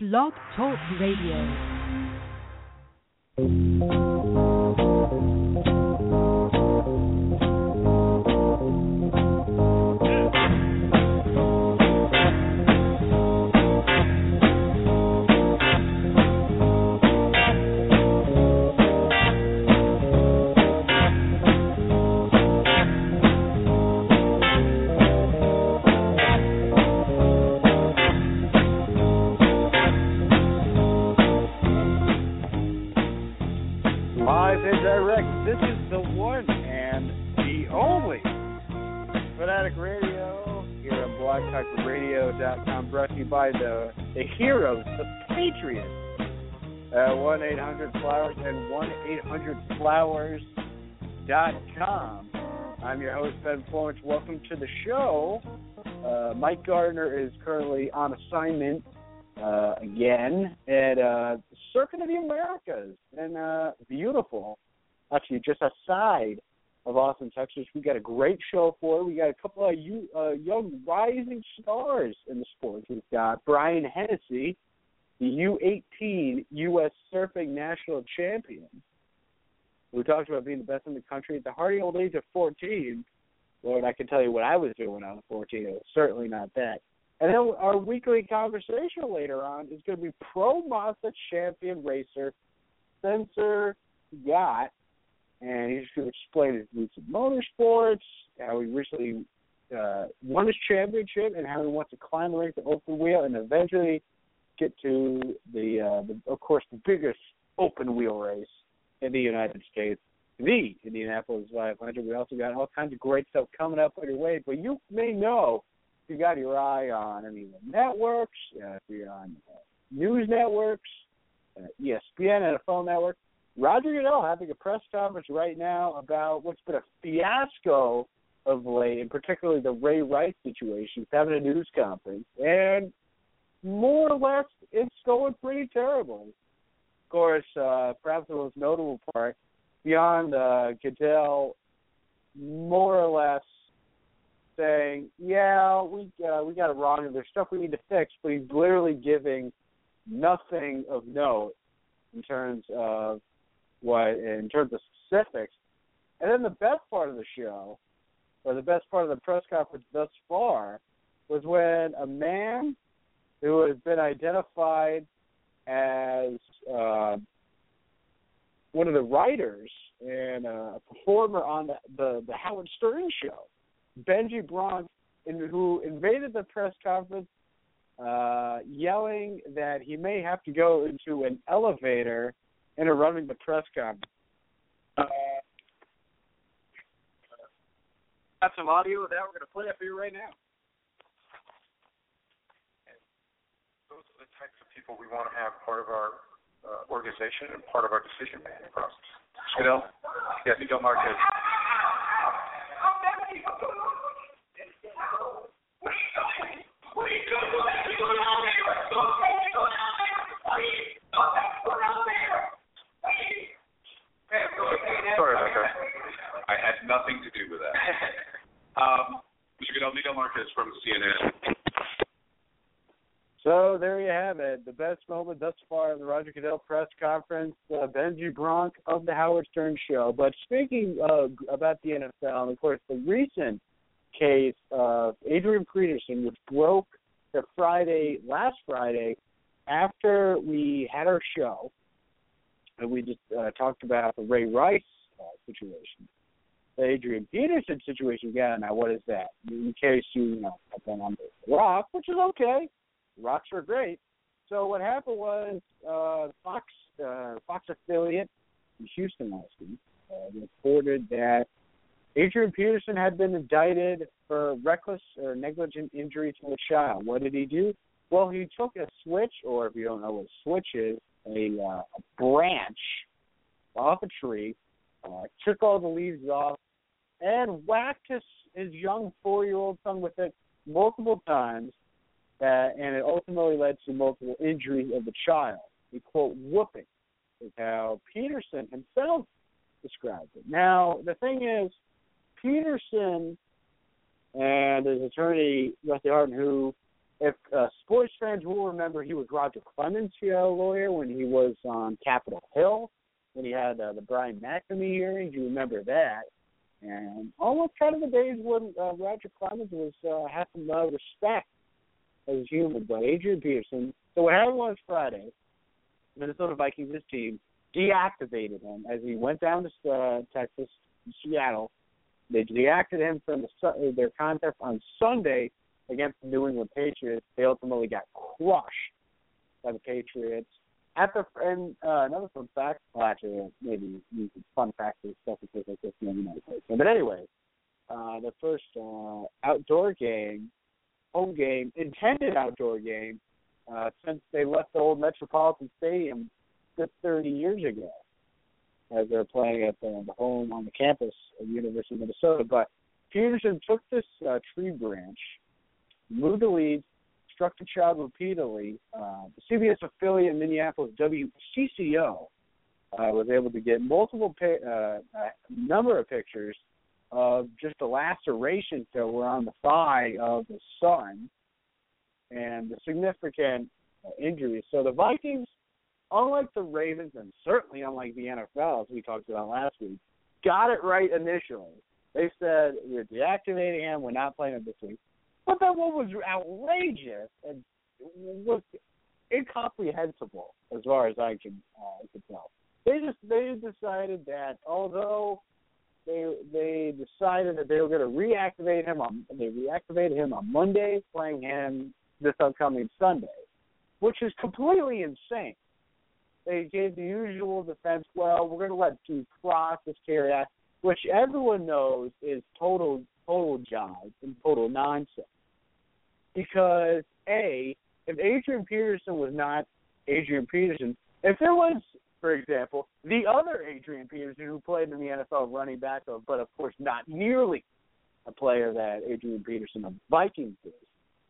Blog Talk Radio. 1 800 Flowers and 1 800 Flowers.com. I'm your host, Ben Florence. Welcome to the show. Uh, Mike Gardner is currently on assignment uh, again at uh, Circuit of the Americas and uh, beautiful. Actually, just outside of Austin, Texas, we got a great show for you. We got a couple of you, uh, young rising stars in the sport. We've got Brisa Hennessy, the U18 U.S. Surfing National Champion. We talked about being the best in the country at the hardy old age of 14. Lord, I can tell you what I was doing when I was 14. It was certainly not that. And then our weekly conversation later on is going to be Pro Mazda champion racer Spencer Pigot, and he's going to explain his roots in motorsports, how he recently uh, won his championship, and how he wants to climb the ranks of open wheel, and eventually get to the, uh, the of course, the biggest open wheel race in the United States, the Indianapolis 500. We also got all kinds of great stuff coming up on your way, but you may know you got your eye on any of the networks, uh, if you're on uh, news networks, uh, ESPN, NFL Network, Roger Goodell having a press conference right now about what's been a fiasco of late, and particularly the Ray Rice situation. He's having a news conference, and more or less, it's going pretty terrible. Of course, uh, perhaps the most notable part, beyond uh, Goodell, more or less saying, "Yeah, we uh, we got it wrong, and there's stuff we need to fix," but he's literally giving nothing of note in terms of what in terms of specifics. And then the best part of the show, or the best part of the press conference thus far, was when a man who has been identified as uh, one of the writers and a performer on the, the, the Howard Stern show, Benji Bronk, in, who invaded the press conference uh, yelling that he may have to go into an elevator interrupting the press conference. Uh, got some audio of that. We're going to play it for you right now. those are the types of people we want to have part of our uh, organization and part of our decision making process. You know? Yes, Miguel Marquez. Sorry about that. I had nothing to do with that. Um, Mr. Goodell, Miguel Marquez from CNN. So there you have it. The best moment thus far in the Roger Goodell press conference. Uh, Benji Bronk of the Howard Stern Show. But speaking uh, about the NFL, and of course the recent case of Adrian Peterson, which broke the Friday last Friday after we had our show, and we just uh, talked about the Ray Rice uh, situation. The Adrian Peterson situation again. Now, what is that? In case you, you know, have been on the rock, which is okay. Rocks are great. So what happened was uh, Fox uh, Fox affiliate in Houston last week uh, reported that Adrian Peterson had been indicted for reckless or negligent injury to a child. What did he do? Well, he took a switch, or if you don't know what a switch is, a, uh, a branch off a tree, uh, took all the leaves off, and whacked his his young four year old son with it multiple times uh, and it ultimately led to multiple injuries of the child. A quote whooping is how Peterson himself described it. Now the thing is, Peterson and his attorney Rusty Hardin, who if uh, sports fans will remember, he was Roger Clemens' uh, lawyer when he was on Capitol Hill, when he had uh, the Brian McNamee hearings. You remember that. And almost kind of the days when uh, Roger Clemens was uh, had some uh, respect as human. But Adrian Peterson, so what happened was Friday, Minnesota Vikings, this team, deactivated him as he went down to uh, Texas, Seattle. They deactivated him from the, their contest on Sunday against the New England Patriots. They ultimately got crushed by the Patriots. At the and uh, another fun fact, well, actually, maybe fun fact is stuff because like this the United But anyway, uh, the first uh, outdoor game, home game, intended outdoor game, uh, since they left the old Metropolitan Stadium just 30 years ago, as they're playing at the, home on the campus of University of Minnesota. But Peterson took this uh, tree branch moved the lead, struck the child repeatedly. Uh, the CBS affiliate in Minneapolis, WCCO, uh, was able to get multiple pi- uh, a number of pictures of just the lacerations that were on the thigh of the son and the significant uh, injuries. So the Vikings, unlike the Ravens and certainly unlike the NFL, as we talked about last week, got it right initially. They said we're deactivating him. We're not playing him this week. But then what was outrageous and was incomprehensible, as far as I can uh, can tell, they just they decided that although they they decided that they were going to reactivate him on they reactivated him on Monday, playing him this upcoming Sunday, which is completely insane. They gave the usual defense. Well, we're going to let due process carry out, which everyone knows is total total jive and total nonsense because a if Adrian Peterson was not Adrian Peterson, if there was, for example, the other Adrian Peterson who played in the NFL running back, but of course not nearly a player that Adrian Peterson of the Vikings is.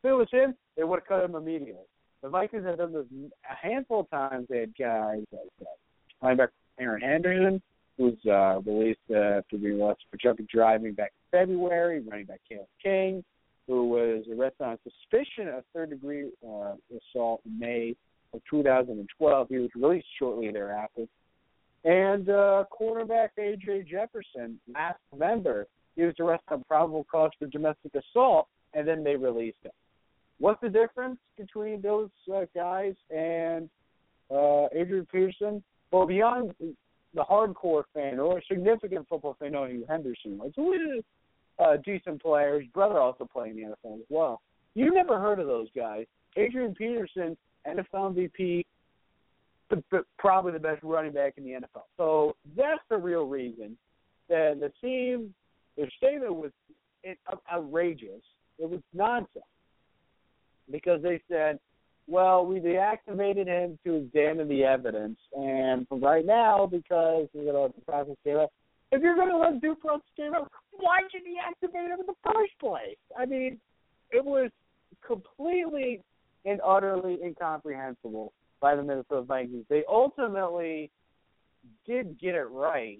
If it was him, they would have cut him immediately. The Vikings have done this a handful of times. They had guys like uh, linebacker Erin Henderson, who's uh, released uh, after being arrested for drunk driving back in February, running back Caleb King, who was arrested on suspicion of third degree uh, assault in May of 2012. He was released shortly thereafter. And uh, cornerback A.J. Jefferson, last November, he was arrested on probable cause for domestic assault, and then they released him. What's the difference between those uh, guys and uh, Adrian Peterson? Well, beyond the hardcore fan or a significant football fan knowing who Henderson was, who is uh, decent player. His brother also playing the NFL as well. You never heard of those guys. Adrian Peterson, NFL MVP, but, but probably the best running back in the NFL. So that's the real reason that the team, their statement was outrageous. It was nonsense because they said, well, we deactivated him to examine the evidence, and for right now, because you know the process came up, if you're going to let due process up, why did you deactivate him in the first place? I mean, it was completely and utterly incomprehensible by the Minnesota Vikings. They ultimately did get it right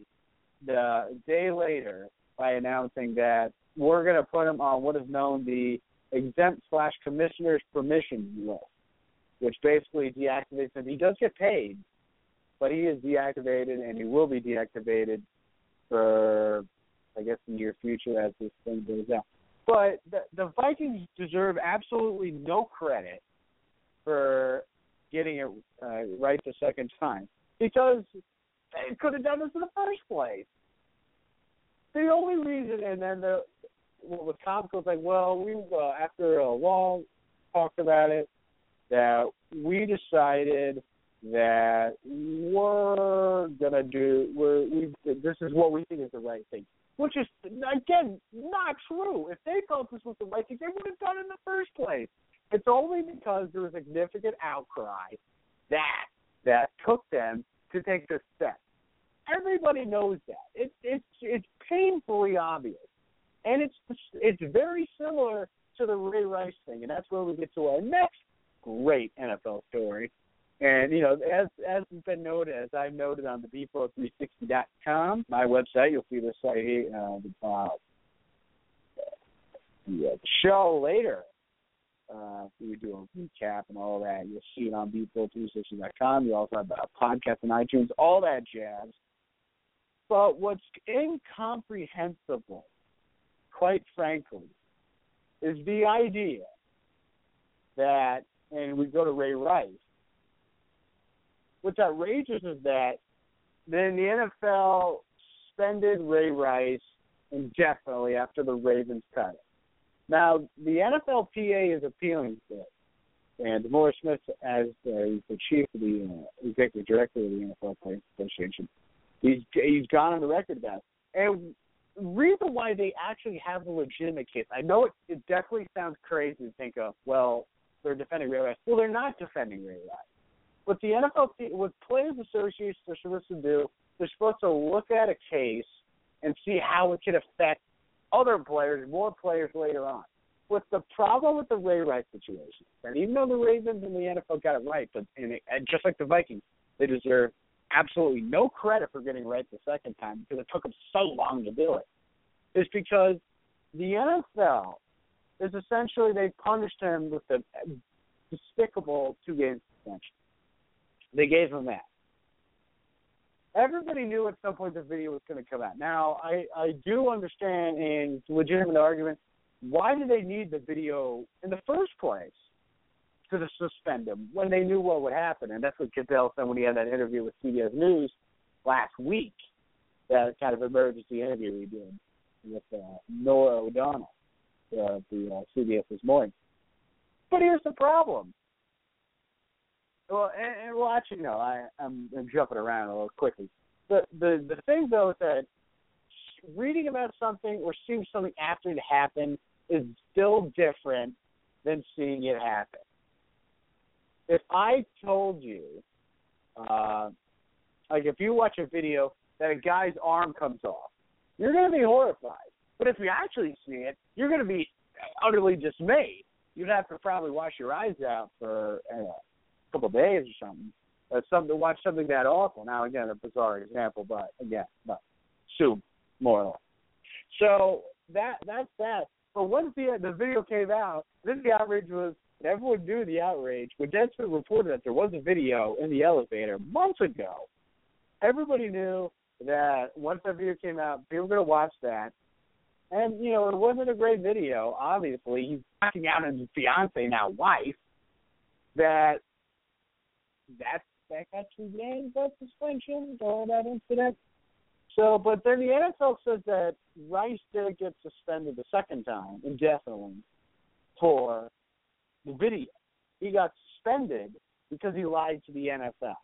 the day later by announcing that we're going to put him on what is known the exempt slash commissioner's permission list, which basically deactivates him. He does get paid, but he is deactivated and he will be deactivated for I guess the near future as this thing goes out. But the, the Vikings deserve absolutely no credit for getting it uh, right the second time because they could have done this in the first place. The only reason, and then the what was comical was like, well, we uh, after a long talk about it, that we decided that we're gonna do we're we this is what we think is the right thing which is again not true. If they felt this was the right thing, they would have done it in the first place. It's only because there was significant outcry that that took them to take this step. Everybody knows that. It's it's it's painfully obvious, and it's it's very similar to the Ray Rice thing, and that's where we get to our next great NFL story. And you know, as as has been noted, as I've noted on the bpro360.com, my website, you'll see the site uh, the, uh, the show later. Uh, we do a recap and all that. You'll see it on beat360.com. You also have a podcast on iTunes, all that jazz. But what's incomprehensible, quite frankly, is the idea that, and we go to Ray Rice, what's outrageous is that then the NFL suspended Ray Rice indefinitely after the Ravens cut it. Now, the NFLPA is appealing this, and Morris Smith, as the, the chief of the uh, executive director of the NFL Players Association, he's he's gone on the record about it. And reason why they actually have a legitimate case, I know it, it definitely sounds crazy to think of. Well, they're defending Ray Rice. Well, they're not defending Ray Rice. What the NFL, what Players Associations are supposed to do, they're supposed to look at a case and see how it could affect other players, more players later on. What's the problem with the Ray Rice situation? And even though the Ravens and the NFL got it right, but and, it, and just like the Vikings, they deserve absolutely no credit for getting right the second time because it took them so long to do it. Is because the NFL is essentially they punished him with a despicable two game suspension. They gave him that everybody knew at some point the video was going to come out. Now, I I do understand and legitimate argument. Why did they need the video in the first place to suspend him when they knew what would happen? And that's what Goodell said when he had that interview with CBS News last week. That kind of emergency interview he did with uh, Norah O'Donnell, uh, the uh, CBS this morning. But here's the problem: well, and, and well, actually, no. I, I'm, I'm jumping around a little quickly. The the the thing though is that reading about something or seeing something after it happened is still different than seeing it happen. If I told you, uh, like if you watch a video that a guy's arm comes off, you're going to be horrified. But if you actually see it, you're going to be utterly dismayed. You'd have to probably wash your eyes out for uh, couple days or something. Uh, something to watch something that awful. Now again, a bizarre example, but again, but soup more or less. So that that's that. But once the the video came out, then the outrage was everyone knew the outrage. When Deadspin reported that there was a video in the elevator months ago, everybody knew that once that video came out, people were going to watch that. And you know, it wasn't a great video. Obviously, he's backing out his fiance now wife. That that that got two games of suspension for that incident. So, but then the NFL says that Rice did get suspended the second time indefinitely for the video. He got suspended because he lied to the NFL.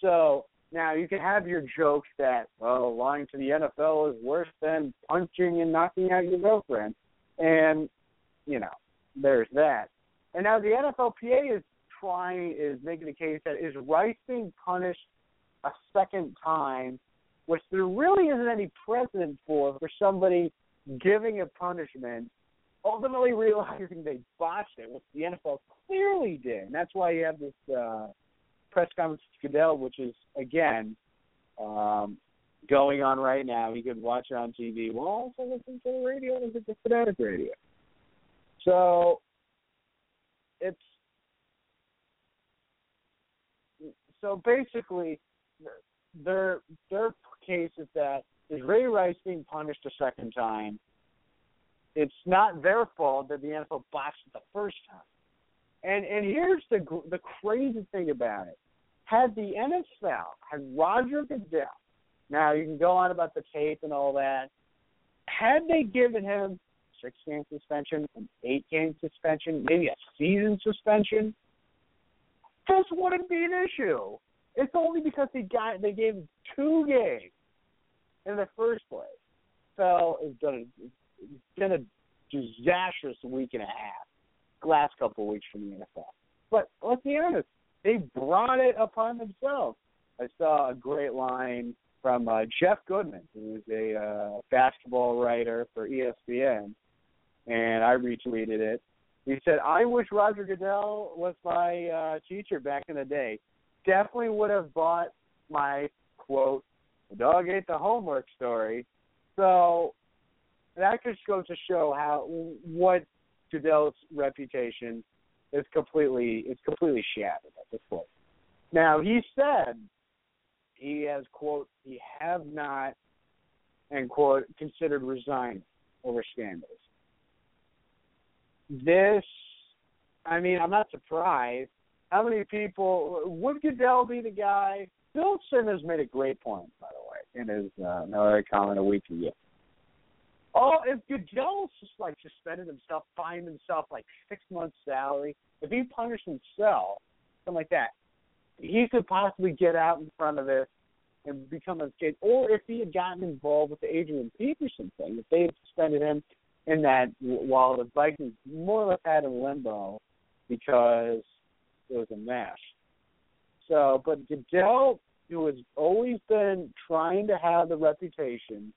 So now you can have your jokes that well, lying to the NFL is worse than punching and knocking out your girlfriend, and you know there's that. And now the NFLPA is trying is making the case that is Rice being punished a second time, which there really isn't any precedent for for somebody giving a punishment, ultimately realizing they botched it, which the NFL clearly did. And that's why you have this uh, press conference with Goodell, which is again um, going on right now. You can watch it on TV. Well, also listen to the radio, listen to Fanatic Radio. So it's so basically, their their case is that is Ray Rice being punished a second time. It's not their fault that the NFL botched it the first time. And and here's the the crazy thing about it: had the NFL had Roger Goodell, now you can go on about the tape and all that. Had they given him six game suspension, an eight game suspension, maybe a season suspension, this wouldn't be an issue. It's only because they got they gave two games in the first place. So it's been a, it's been a disastrous week and a half. Last couple of weeks from the NFL. But let's be honest, they brought it upon themselves. I saw a great line from uh, Jeff Goodman, who's a uh, basketball writer for ESPN, and I retweeted it. He said, "I wish Roger Goodell was my uh, teacher back in the day. Definitely would have bought my quote, dog ate the homework story." So that just goes to show how what Goodell's reputation is completely it's completely shattered at this point. Now he said he has quote he have not and quote considered resigning over scandals. This, I mean, I'm not surprised. How many people would Goodell be the guy? Bill Simmons made a great point, by the way, in his uh, another comment a week ago. Oh, if Goodell just like suspended himself, fined himself like six months' salary, if he punished himself, something like that, he could possibly get out in front of this and become a kid. Or if he had gotten involved with the Adrian Peterson thing, if they had suspended him in that while the Vikings more or less had in limbo because it was a mess. So, but Goodell, who has always been trying to have the reputation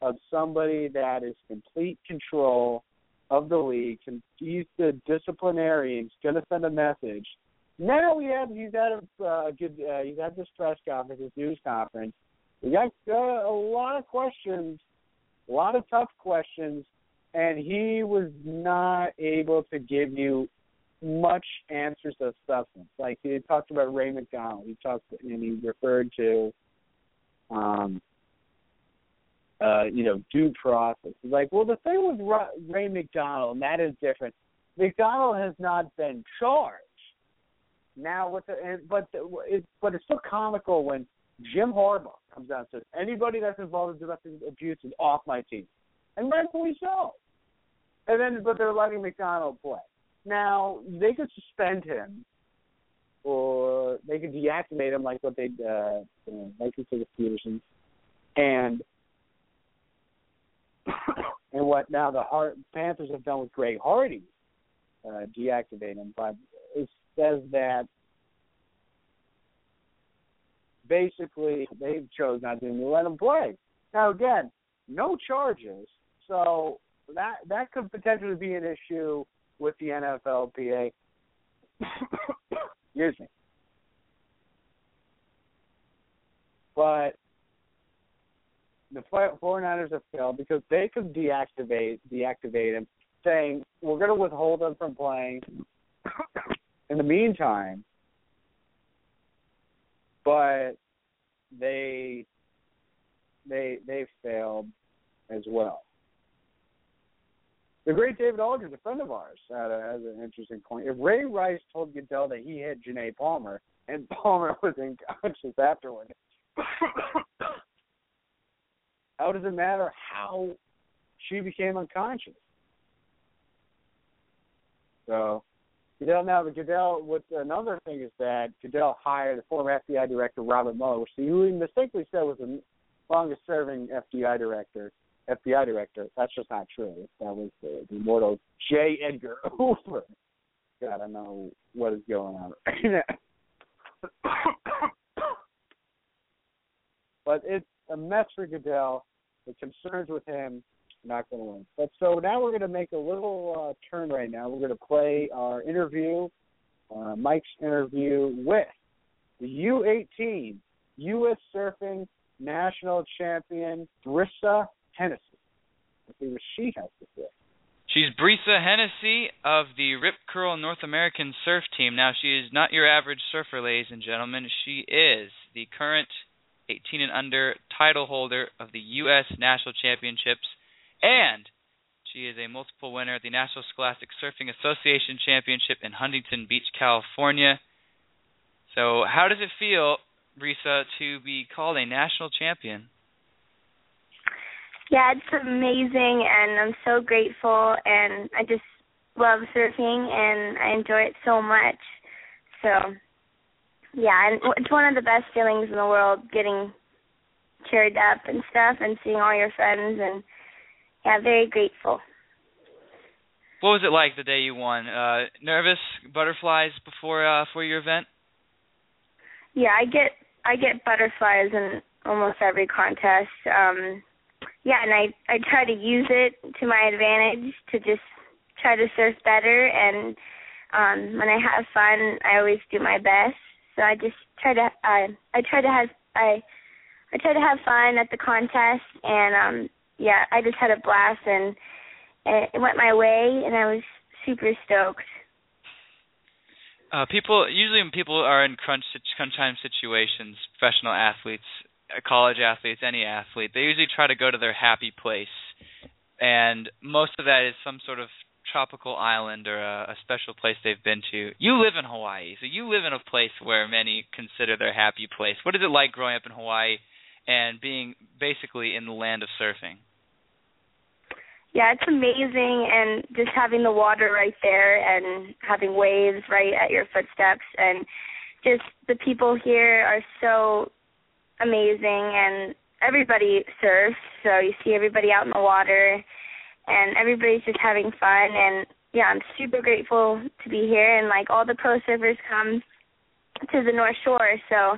of somebody that is complete control of the league, and he's the disciplinarian, he's going to send a message. Now we have he's had a uh, good uh, he's had this press conference, this news conference. We got uh, a lot of questions, a lot of tough questions and he was not able to give you much answers of substance. Like he talked about Ray McDonald. He talked and he referred to um uh, you know, due process. He's like, well, the thing with Ray McDonald, and that is different. McDonald has not been charged. Now, with the, but the, it, but it's so comical when Jim Harbaugh comes out and says anybody that's involved in domestic abuse is off my team, and rightfully so. And then, but they're letting McDonald play. Now they could suspend him, or they could deactivate him, like what they uh, you know, like to the Peterson, and and what now the Hart, Panthers have done with Greg Hardy, uh, deactivate him. But it says that basically they chose not to let him play. Now again, no charges, so that that could potentially be an issue with the NFLPA. Excuse me. But the 49ers have failed because they could deactivate deactivate him, saying we're going to withhold him from playing. In the meantime, but they they they failed as well. The great David Aldridge, a friend of ours, uh, had, a, has an interesting point. If Ray Rice told Goodell that he hit Janay Palmer and Palmer was unconscious afterward, how does it matter how she became unconscious? So Goodell now, but Goodell. What another thing is that Goodell hired the former FBI director Robert Mueller, which he mistakenly said was the longest-serving FBI director FBI director. That's just not true. That was the, the immortal J. Edgar Hoover. God, I don't know what is going on but it's a mess for Goodell. The concerns with him not going to win. But so now we're going to make a little uh, turn right now. We're going to play our interview, uh, Mike's interview with the U18 U.S. Surfing National Champion Brisa Hennessy. Let's see what she has to say. She's Brisa Hennessy of the Rip Curl North American Surf Team. Now, she is not your average surfer, ladies and gentlemen. She is the current 18 and under title holder of the U.S. National Championships, and she is a multiple winner of the National Scholastic Surfing Association Championship in Huntington Beach, California. So, how does it feel, Brisa, to be called a national champion? Yeah, it's amazing, and I'm so grateful, and I just love surfing, and I enjoy it so much. So, yeah, and it's one of the best feelings in the world, getting cheered up and stuff, and seeing all your friends, and yeah, very grateful. What was it like the day you won? Uh nervous, butterflies before uh for your event? Yeah, I get I get butterflies in almost every contest. Um yeah, and I I try to use it to my advantage to just try to surf better and um when I have fun I always do my best. So I just try to I I try to have I I try to have fun at the contest and um yeah, I just had a blast and it went my way and I was super stoked. Uh, people usually when people are in crunch crunch time situations, professional athletes, uh, Uh, college athletes, any athlete, they usually try to go to their happy place, and most of that is some sort of tropical island or a, a special place they've been to. You live in Hawaii, so you live in a place where many consider their happy place. What is it like growing up in Hawaii and being basically in the land of surfing? Yeah, it's amazing and just having the water right there and having waves right at your footsteps and just the people here are so amazing and everybody surfs, so you see everybody out in the water and everybody's just having fun and yeah, I'm super grateful to be here and like all the pro surfers come to the North Shore, so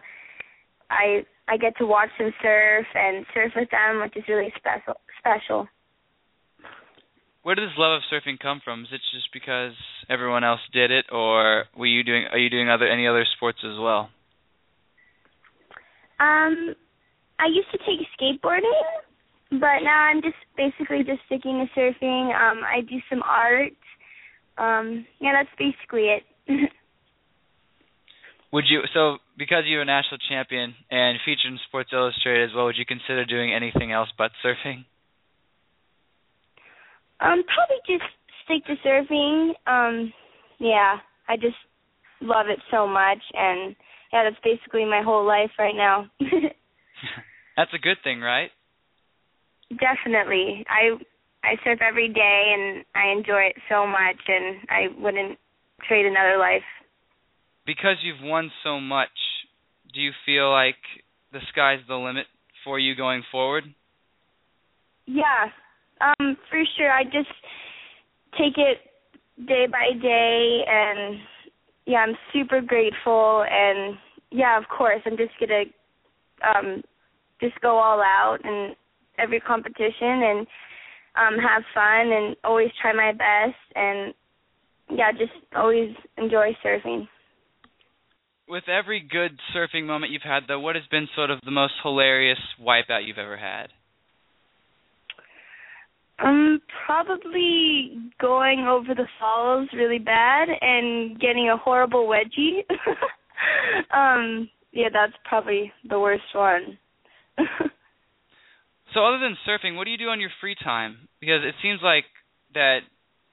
I I get to watch them surf and surf with them, which is really special special where this love of surfing come from? Is it just because everyone else did it, or were you doing? Are you doing other any other sports as well? Um, I used to take skateboarding, but now I'm just basically just sticking to surfing. Um, I do some art. Um, yeah, that's basically it. would you so because you're a national champion and featured in Sports Illustrated as well? Would you consider doing anything else but surfing? Um, probably just stick to surfing. Um, yeah, I just love it so much, and yeah, that's basically my whole life right now. that's a good thing, right? Definitely. I I surf every day, and I enjoy it so much, and I wouldn't trade another life. Because you've won so much, do you feel like the sky's the limit for you going forward? Yeah, um, for sure. I just take it day by day, and yeah, I'm super grateful. And yeah, of course, I'm just gonna um, just go all out in every competition and um, have fun and always try my best. And yeah, just always enjoy surfing. With every good surfing moment you've had, though, what has been sort of the most hilarious wipeout you've ever had? Um, probably going over the falls really bad and getting a horrible wedgie. um, yeah, that's probably the worst one. so, other than surfing, what do you do on your free time? Because it seems like that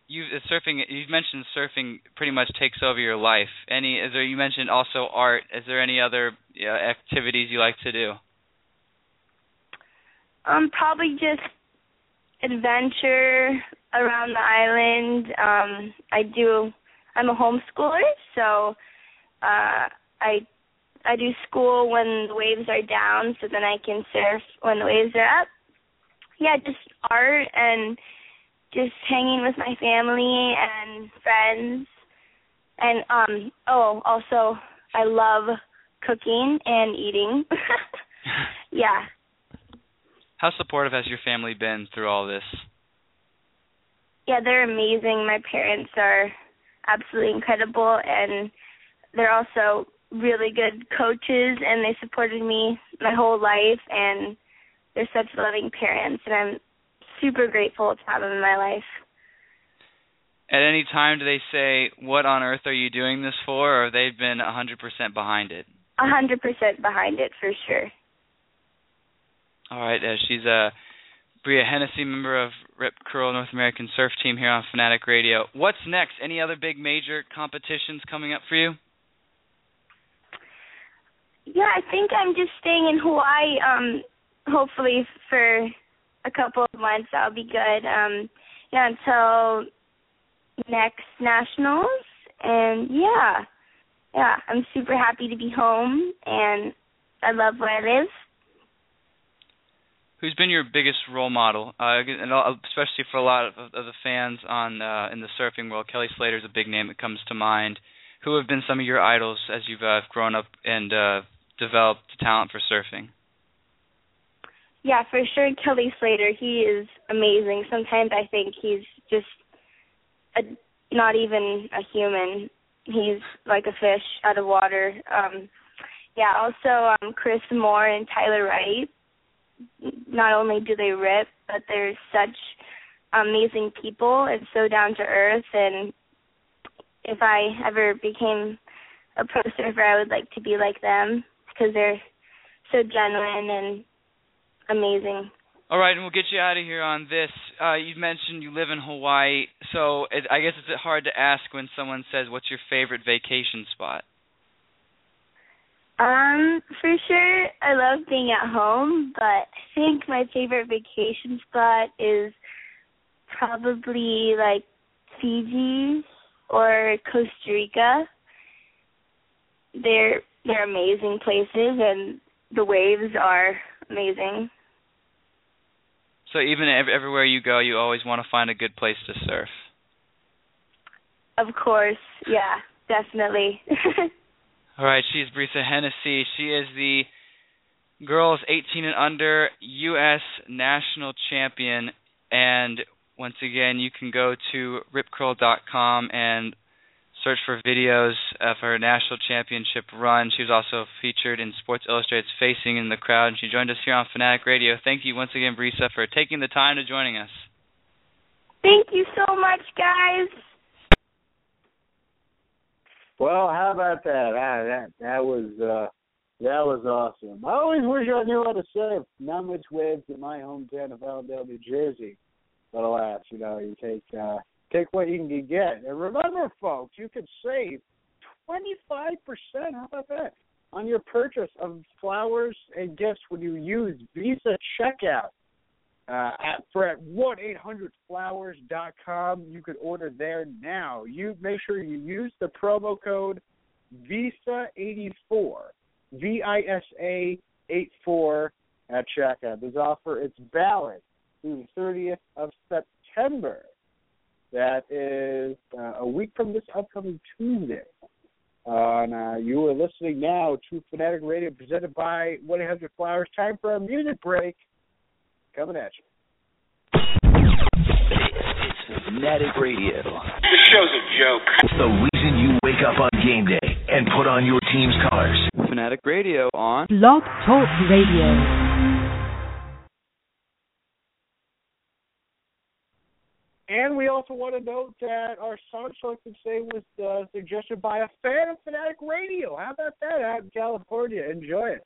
you surfing. You've mentioned surfing pretty much takes over your life. Any? Is there? You mentioned also art. Is there any other uh, activities you like to do? Um, probably just adventure around the island. Um, I do. I'm a homeschooler, so uh, I I do school when the waves are down, so then I can surf when the waves are up. Yeah, just art and just hanging with my family and friends. And um oh, also I love cooking and eating. yeah, how supportive has your family been through all this? Yeah, they're amazing. My parents are absolutely incredible and they're also really good coaches and they supported me my whole life and they're such loving parents and I'm super grateful to have them in my life. At any time do they say, What on earth are you doing this for or they've been a hundred percent behind it? A hundred percent behind it for sure. All right, uh, she's a Brisa Hennessy, member of Rip Curl North American Surf Team here on Fanatic Radio. What's next? Any other big major competitions coming up for you? Yeah, I think I'm just staying in Hawaii. Um, hopefully for a couple of months, I'll be good. Um, yeah, until next nationals, and yeah, yeah, I'm super happy to be home, and I love where I live who's been your biggest role model, uh, and especially for a lot of, of the fans on uh, in the surfing world? Kelly Slater is a big name that comes to mind. Who have been some of your idols as you've uh, grown up and uh, developed talent for surfing? Yeah, for sure, Kelly Slater. He is amazing. Sometimes I think he's just a, not even a human. He's like a fish out of water. Um, yeah, also um, Carissa Moore and Tyler Wright not only do they rip, but they're such amazing people and so down to earth. And if I ever became a pro surfer, I would like to be like them because they're so genuine and amazing. All right, and we'll get you out of here on this. Uh, you mentioned you live in Hawaii, so it, I guess it's hard to ask when someone says, "What's your favorite vacation spot?" Um, for sure, I love being at home, but I think my favorite vacation spot is probably like Fiji or Costa Rica. They're they're amazing places, and the waves are amazing. So even ev- everywhere you go, you always want to find a good place to surf. Of course, yeah, definitely. All right, she's Brisa Hennessy. She is the girls 18 and under U.S. national champion. And once again, you can go to ripcurl.com and search for videos of her national championship run. She was also featured in Sports Illustrated's Faces in the Crowd, and she joined us here on Fanatic Radio. Thank you once again, Brisa, for taking the time to joining us. Thank you so much, guys. Well, how about that? Ah, that that was uh, that was awesome. I always wish I knew how to surf. Not much waves in my hometown of Allendale, New Jersey. But alas, you know, you take uh, take what you can get. And remember, folks, you could save twenty five percent. How about that on your purchase of flowers and gifts when you use Visa checkout? Uh, at, for at one eight hundred flowers dot com. You could order there now. You make sure you use the promo code Visa eighty four V I S A eight four at checkout. This offer it's valid through the thirtieth of September. That is uh, a week from this upcoming Tuesday. Uh, and uh, you are listening now to Fanatic Radio presented by 1 800 Flowers. Time for a music break coming at you. It's Fanatic Radio. This show's a joke. The reason you wake up on game day and put on your team's colors. Fanatic Radio on Blog Talk Radio. And we also want to note that our song selected today was uh, suggested by a fan of Fanatic Radio. How about that out in California? Enjoy it.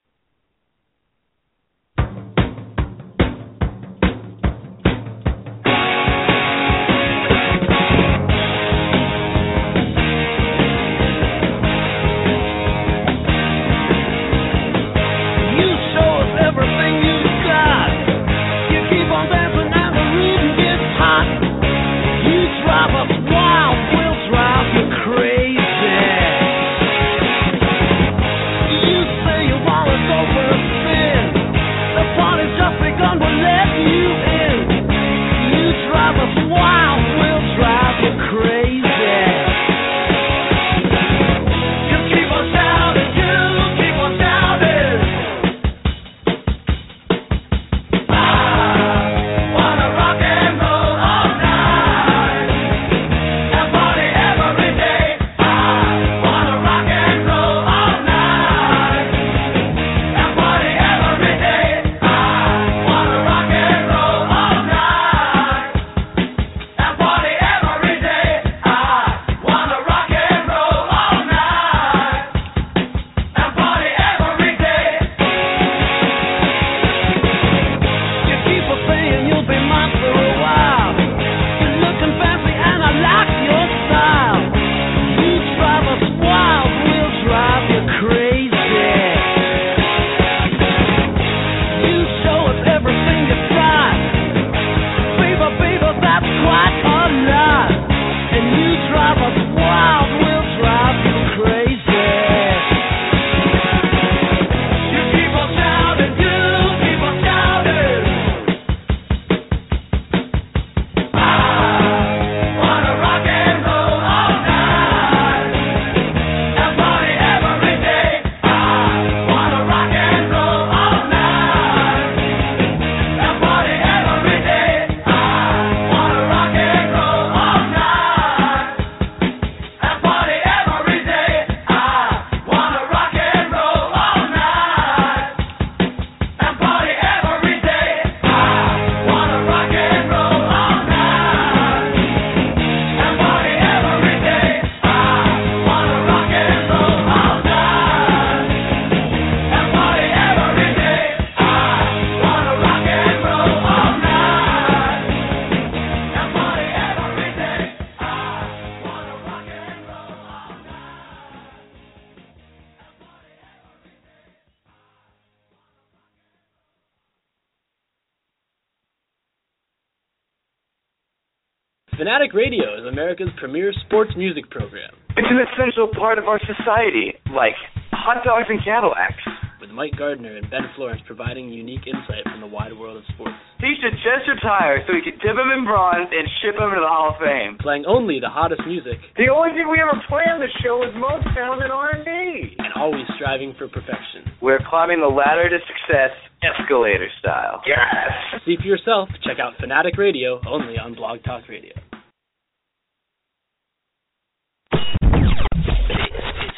Fanatic Radio is America's premier sports music program. It's an essential part of our society, like hot dogs and Cadillacs. With Mike Gardner and Ben Florence providing unique insight from the wide world of sports. He should just retire so we can dip him in bronze and ship him to the Hall of Fame. Playing only the hottest music. The only thing we ever play on the show is Motown and R&B. And always striving for perfection. We're climbing the ladder to success, escalator style. Yes. See for yourself. Check out Fanatic Radio only on Blog Talk Radio.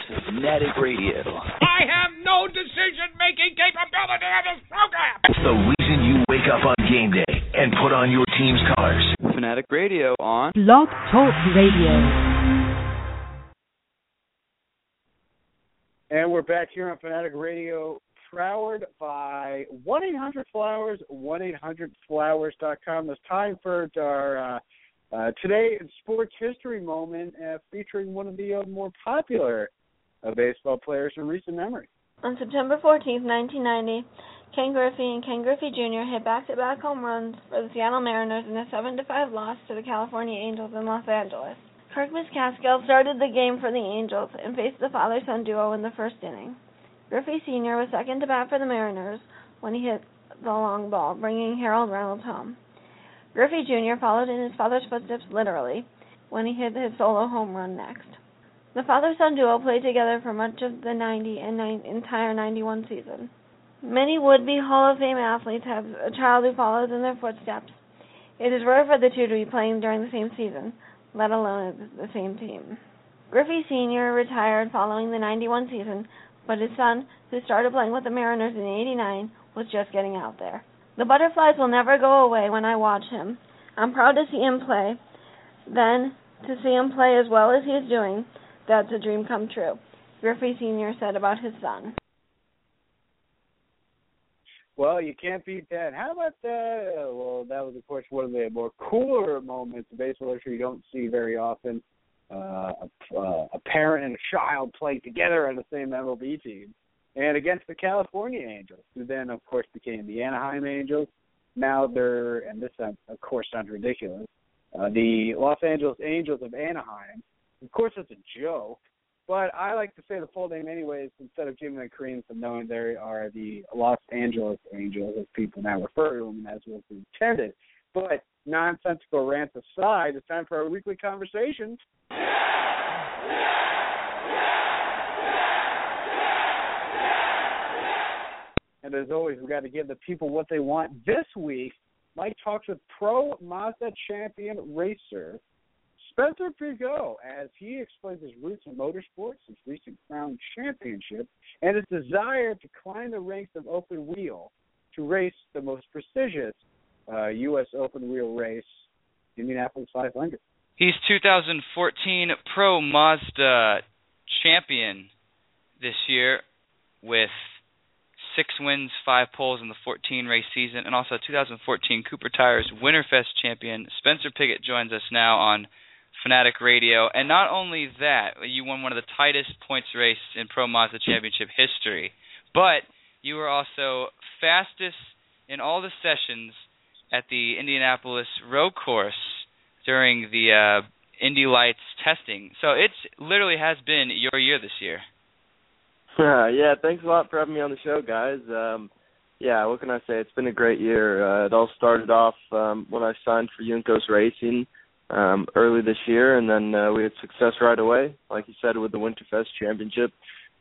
It's Fanatic Radio. I have no decision-making capability in this program. The reason you wake up on game day and put on your team's colors. Fanatic Radio on Blog Talk Radio. And we're back here on Fanatic Radio, powered by 1-800-Flowers, 1-800-Flowers.com. It's time for our uh, uh, Today in Sports History moment uh, featuring one of the uh, more popular uh, baseball players in recent memory. On September 14, 1990, Ken Griffey and Ken Griffey Jr. hit back-to-back home runs for the Seattle Mariners in a 7-5 loss to the California Angels in Los Angeles. Kirk McCaskill started the game for the Angels and faced the father-son duo in the first inning. Griffey Sr. was second to bat for the Mariners when he hit the long ball, bringing Harold Reynolds home. Griffey Jr. followed in his father's footsteps literally when he hit his solo home run next. The father-son duo played together for much of the 90 and entire 91 season. Many would-be Hall of Fame athletes have a child who follows in their footsteps. It is rare for the two to be playing during the same season, let alone the same team. Griffey Sr. retired following the 91 season, but his son, who started playing with the Mariners in 89, was just getting out there. The butterflies will never go away when I watch him. I'm proud to see him play. Then, to see him play as well as he is doing, that's a dream come true, Griffey Sr. said about his son. Well, you can't beat that. How about the? Well, that was of course one of the more cooler moments in baseball history you don't see very often. Uh, a, uh, a parent and a child play together on the same MLB team, and against the California Angels, who then of course became the Anaheim Angels. Now they're, and this of course sounds ridiculous, uh, the Los Angeles Angels of Anaheim. Of course, it's a joke, but I like to say the full name anyways instead of giving the credence of knowing they are the Los Angeles Angels, as people now refer to them, as was intended. But nonsensical rants aside, it's time for our weekly conversation. And as always, we've got to give the people what they want. This week, Mike talks with pro Mazda champion racer Spencer Pigot as he explains his roots in motorsports, his recent crown championship, and his desire to climb the ranks of open wheel to race the most prestigious uh, U.S. open wheel race, Indianapolis 500. He's 2014 Pro Mazda champion this year with six wins, five poles in the 14 race season, and also 2014 Cooper Tires Winterfest champion. Spencer Pigot joins us now on Fanatic Radio. And not only that, you won one of the tightest points race in Pro Mazda Championship history, but you were also fastest in all the sessions at the Indianapolis Road Course during the uh, Indy Lights testing. So it literally has been your year this year. Yeah, thanks a lot for having me on the show, guys. Um, yeah, what can I say? It's been a great year. Uh, it all started off um, when I signed for Juncos Racing um, early this year, and then uh, we had success right away, like you said, with the Winterfest Championship,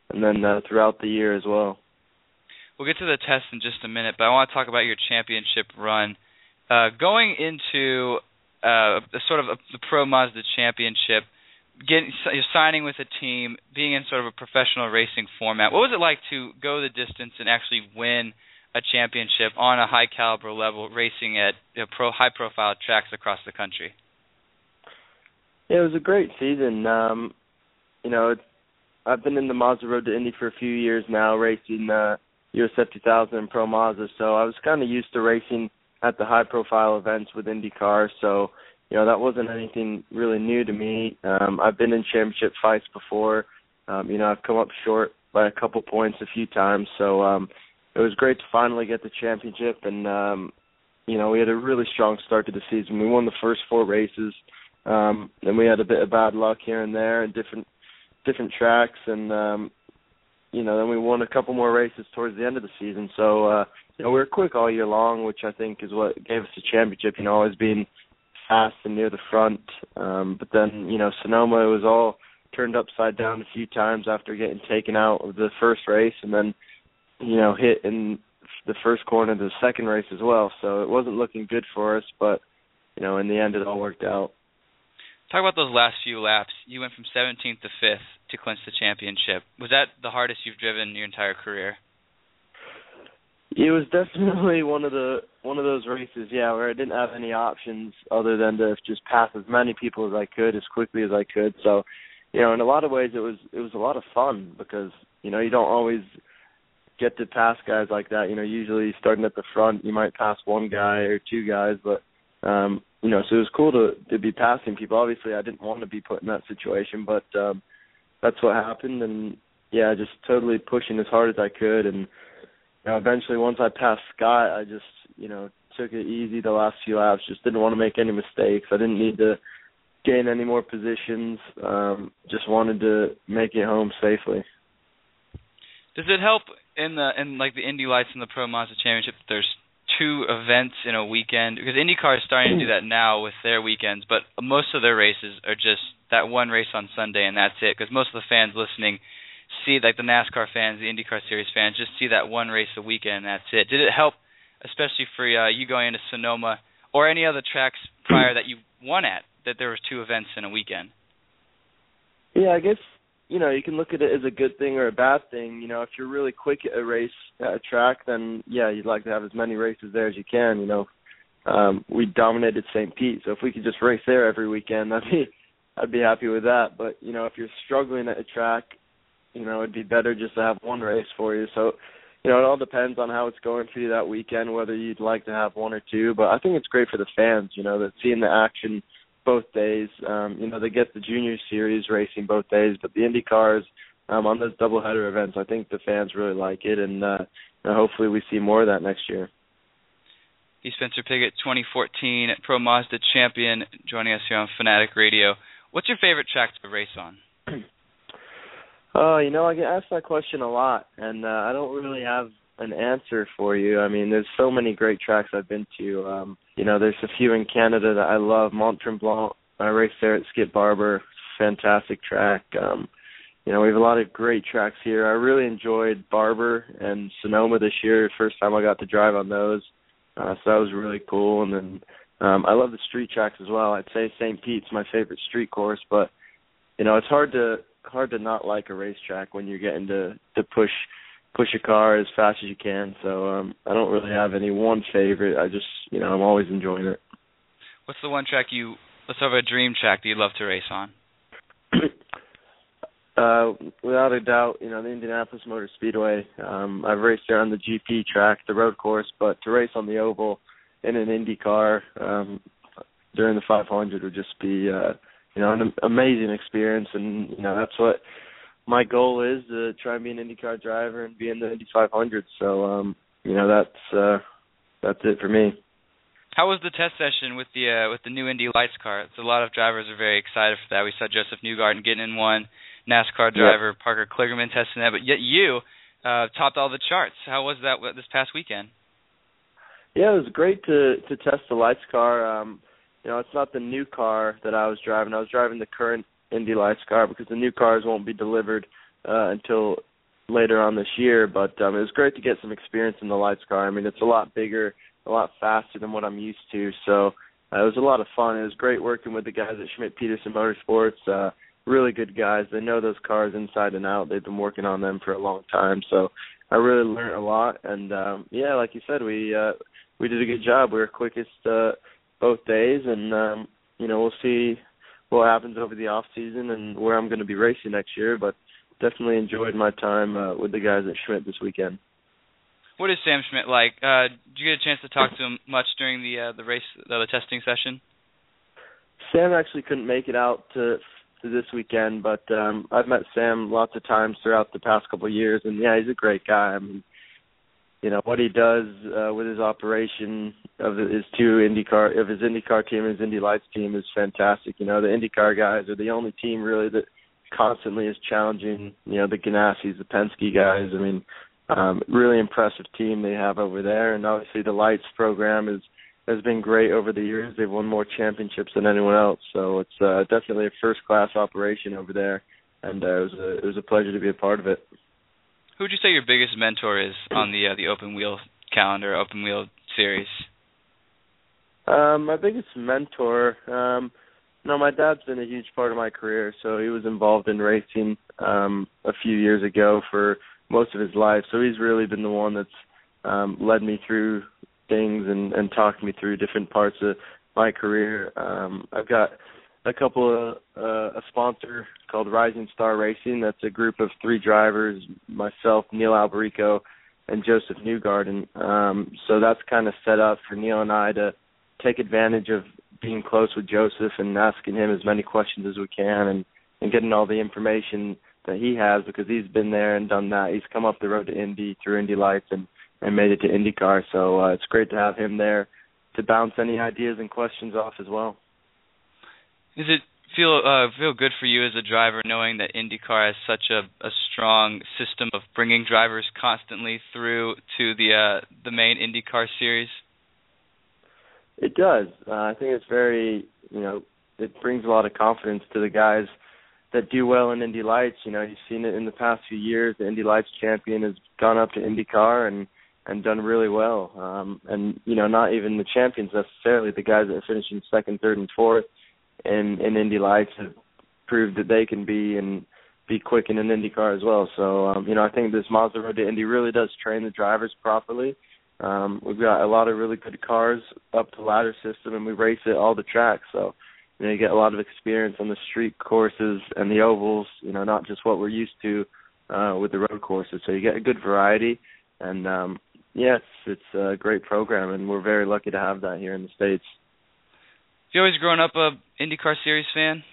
and then uh, throughout the year as well. We'll get to the test in just a minute, but I want to talk about your championship run. Uh, going into uh, the sort of a, the Pro Mazda Championship, getting signing with a team, being in sort of a professional racing format. What was it like to go the distance and actually win a championship on a high caliber level, racing at you know, pro high profile tracks across the country? Yeah, it was a great season. Um, you know, it's, I've been in the Mazda Road to Indy for a few years now, racing uh, USF 2000 and Pro Mazda. So I was kind of used to racing at the high-profile events with IndyCar. So you know that wasn't anything really new to me. Um, I've been in championship fights before. Um, you know, I've come up short by a couple points a few times. So um, it was great to finally get the championship, and um, you know we had a really strong start to the season. We won the first four races Um, and we had a bit of bad luck here and there and different different tracks, and um, you know, then we won a couple more races towards the end of the season. So uh, you know, we were quick all year long, which I think is what gave us the championship. You know, always being fast and near the front. Um, but then you know, Sonoma it was all turned upside down a few times after getting taken out of the first race, and then you know hit in the first corner of the second race as well. So it wasn't looking good for us, but you know, in the end, it all worked out. Talk about those last few laps. You went from 17th to 5th to clinch the championship. Was that the hardest you've driven your entire career? It was definitely one of the one of those races, yeah, where I didn't have any options other than to just pass as many people as I could as quickly as I could. So, you know, in a lot of ways, it was it was a lot of fun because you know you don't always get to pass guys like that. You know, usually starting at the front, you might pass one guy or two guys, but um, you know, so it was cool to to be passing people. Obviously, I didn't want to be put in that situation, but um, that's what happened, and yeah, just totally pushing as hard as I could, and you know, eventually once I passed Scott, I just you know took it easy the last few laps. Just didn't want to make any mistakes. I didn't need to gain any more positions. Um, just wanted to make it home safely. Does it help in the in like the Indy Lights and the Pro Mazda Championship? That there's two events in a weekend because IndyCar is starting to do that now with their weekends, but most of their races are just that one race on Sunday and that's it. Because most of the fans listening see like the NASCAR fans, the IndyCar Series fans, just see that one race a weekend and that's it. Did it help, especially for uh, you going into Sonoma or any other tracks prior that you won at, that there was two events in a weekend? Yeah, I guess you know, you can look at it as a good thing or a bad thing. You know, if you're really quick at a race at a track, then yeah, you'd like to have as many races there as you can. You know, um, we dominated St. Pete, so if we could just race there every weekend, I'd be I'd be happy with that. But you know, if you're struggling at a track, you know, it'd be better just to have one race for you. So, you know, it all depends on how it's going for you that weekend, whether you'd like to have one or two. But I think it's great for the fans, you know, that seeing the action both days. Um, you know, they get the junior series racing both days, but the Indy cars um, on those doubleheader events, I think the fans really like it, and uh, hopefully we see more of that next year. He's Spencer Pigot, 2014 Pro Mazda champion, joining us here on Fanatic Radio. What's your favorite track to race on? Oh, uh, you know, I get asked that question a lot, and uh, I don't really have an answer for you. I mean, there's so many great tracks I've been to. Um, you know, there's a few in Canada that I love. Mont Tremblant. I raced there at Skip Barber. Fantastic track. Um, you know, we have a lot of great tracks here. I really enjoyed Barber and Sonoma this year. First time I got to drive on those, uh, so that was really cool. And then um, I love the street tracks as well. I'd say St. Pete's my favorite street course, but you know, it's hard to hard to not like a racetrack when you're getting to to push push a car as fast as you can. So um I don't really have any one favorite. I just you know I'm always enjoying it. What's the one track you? Let's have a dream track that you'd love to race on. uh, without a doubt, you know the Indianapolis Motor Speedway. Um, I've raced there on the GP track, the road course, but to race on the oval in an Indy car um, during the 500 would just be, uh, you know, an amazing experience, and you know that's what my goal is to try and be an IndyCar driver and be in the Indy 500. So, um, you know, that's uh, that's it for me. How was the test session with the uh, with the new Indy Lights car? It's a lot of drivers are very excited for that. We saw Josef Newgarden getting in one, NASCAR driver yep. Parker Kligerman testing that, but yet you uh, topped all the charts. How was that this past weekend? Yeah, it was great to to test the Lights car. Um, you know, it's not the new car that I was driving. I was driving the current Indy Lights car because the new cars won't be delivered uh, until later on this year. But um, it was great to get some experience in the Lights car. I mean, it's a lot bigger, a lot faster than what I'm used to. So uh, it was a lot of fun. It was great working with the guys at Schmidt Peterson Motorsports. Uh, really good guys. They know those cars inside and out. They've been working on them for a long time. So I really learned a lot. And um, yeah, like you said, we uh, we did a good job. We were quickest uh, both days, and um, you know we'll see what happens over the off season and where I'm going to be racing next year. But definitely enjoyed my time uh, with the guys at Schmidt this weekend. What is Sam Schmidt like? Uh, did you get a chance to talk to him much during the uh, the race, uh, the testing session? Sam actually couldn't make it out to to this weekend, but um I've met Sam lots of times throughout the past couple of years, and yeah, he's a great guy. I mean, you know what he does uh, with his operation of his two IndyCar of his IndyCar team and his Indy Lights team is fantastic. You know the IndyCar guys are the only team really that constantly is challenging. You know the Ganassis, the Penske guys. I mean, um, really impressive team they have over there, and obviously the Lights program is has been great over the years. They've won more championships than anyone else, so it's uh, definitely a first class operation over there, and uh, it was a it was a pleasure to be a part of it. Who would you say your biggest mentor is on the uh, the open wheel calendar, open wheel series? Um, my biggest mentor, um, no, my dad's been a huge part of my career. So he was involved in racing um, a few years ago for most of his life. So he's really been the one that's um, led me through things and, and talked me through different parts of my career. Um, I've got a couple of uh, a sponsor called Rising Star Racing. That's a group of three drivers, myself, Neil Alberico, and Josef Newgarden. Um, so that's kind of set up for Neil and I to take advantage of being close with Josef and asking him as many questions as we can and and getting all the information that he has because he's been there and done that. He's come up the road to Indy through Indy Lights and and made it to IndyCar. So uh, it's great to have him there to bounce any ideas and questions off as well. Does it feel uh, feel good for you as a driver knowing that IndyCar has such a, a strong system of bringing drivers constantly through to the uh, the main IndyCar series? It does. Uh, I think it's very you know it brings a lot of confidence to the guys that do well in Indy Lights. You know, you've seen it in the past few years. The Indy Lights champion has gone up to IndyCar and and done really well. Um, and you know, not even the champions necessarily. The guys that are finishing second, third, and fourth in in Indy Lights have proved that they can be and be quick in an IndyCar as well. So um, you know, I think this Mazda Road to Indy really does train the drivers properly. Um, we've got a lot of really good cars up the ladder system, and we race it all the tracks. So you know, you get a lot of experience on the street courses and the ovals. You know, not just what we're used to uh, with the road courses. So you get a good variety, and um, yes, it's a great program, and we're very lucky to have that here in the states. Have you always grown up a IndyCar Series fan?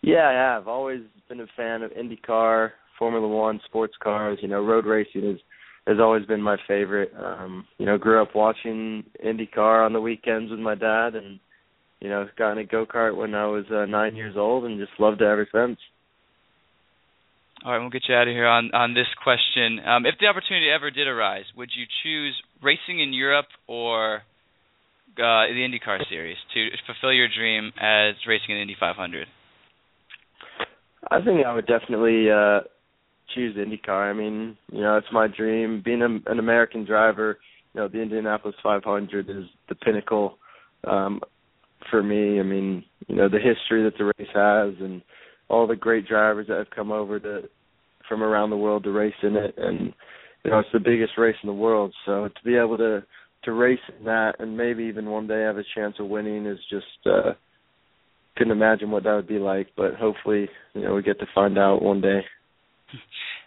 Yeah, I have. Always been a fan of IndyCar, Formula One, sports cars. You know, road racing is has always been my favorite. Um, you know, grew up watching IndyCar on the weekends with my dad, and you know, got in a go kart when I was uh, nine years old, and just loved it ever since. All right, we'll get you out of here on on this question. Um, if the opportunity ever did arise, would you choose racing in Europe or uh, the IndyCar series to fulfill your dream as racing an Indy 500? I think I would definitely uh choose IndyCar. I mean, you know, it's my dream. Being a, an American driver, you know, the Indianapolis 500 is the pinnacle um for me. I mean, you know, the history that the race has and all the great drivers that have come over to from around the world to race in it and you know, it's the biggest race in the world. So to be able to to race in that and maybe even one day have a chance of winning is just uh couldn't imagine what that would be like, but hopefully, you know, we get to find out one day.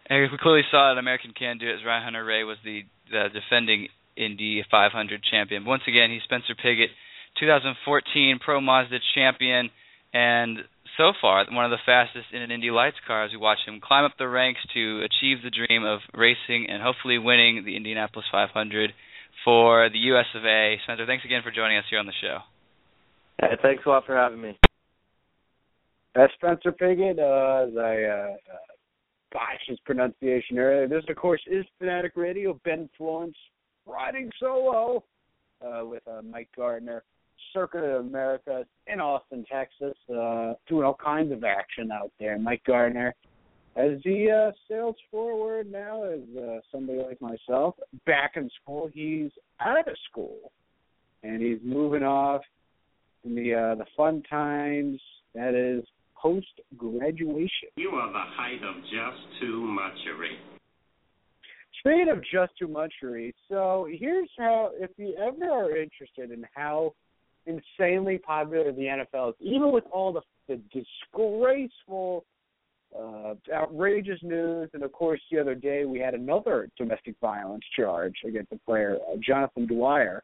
And we clearly saw that American can do it. Ryan Hunter-Reay was the, the defending Indy 500 champion. Once again, he's Spencer Pigot, 2014 Pro Mazda champion, and so far one of the fastest in an Indy Lights car. As we watch him climb up the ranks to achieve the dream of racing and hopefully winning the Indianapolis 500 for the U.S. of A. Spencer, thanks again for joining us here on the show. Hey, thanks a lot for having me. That's Spencer Pigot. Uh, as I uh, uh, botched his pronunciation earlier. This, of course, is Fanatic Radio. Ben Florence riding solo uh, with uh, Mike Gardner. Circuit of America in Austin, Texas, uh, doing all kinds of action out there. Mike Gardner, as he uh, sails forward now, as uh, somebody like myself, back in school, he's out of school, and he's moving off in the uh, the fun times. That is post graduation. You are the height of just too muchery. Speaking of just too muchery, so here's how if you ever are interested in how insanely popular the NFL is, even with all the, the disgraceful, uh, outrageous news, and of course the other day we had another domestic violence charge against a player, uh, Jonathan Dwyer,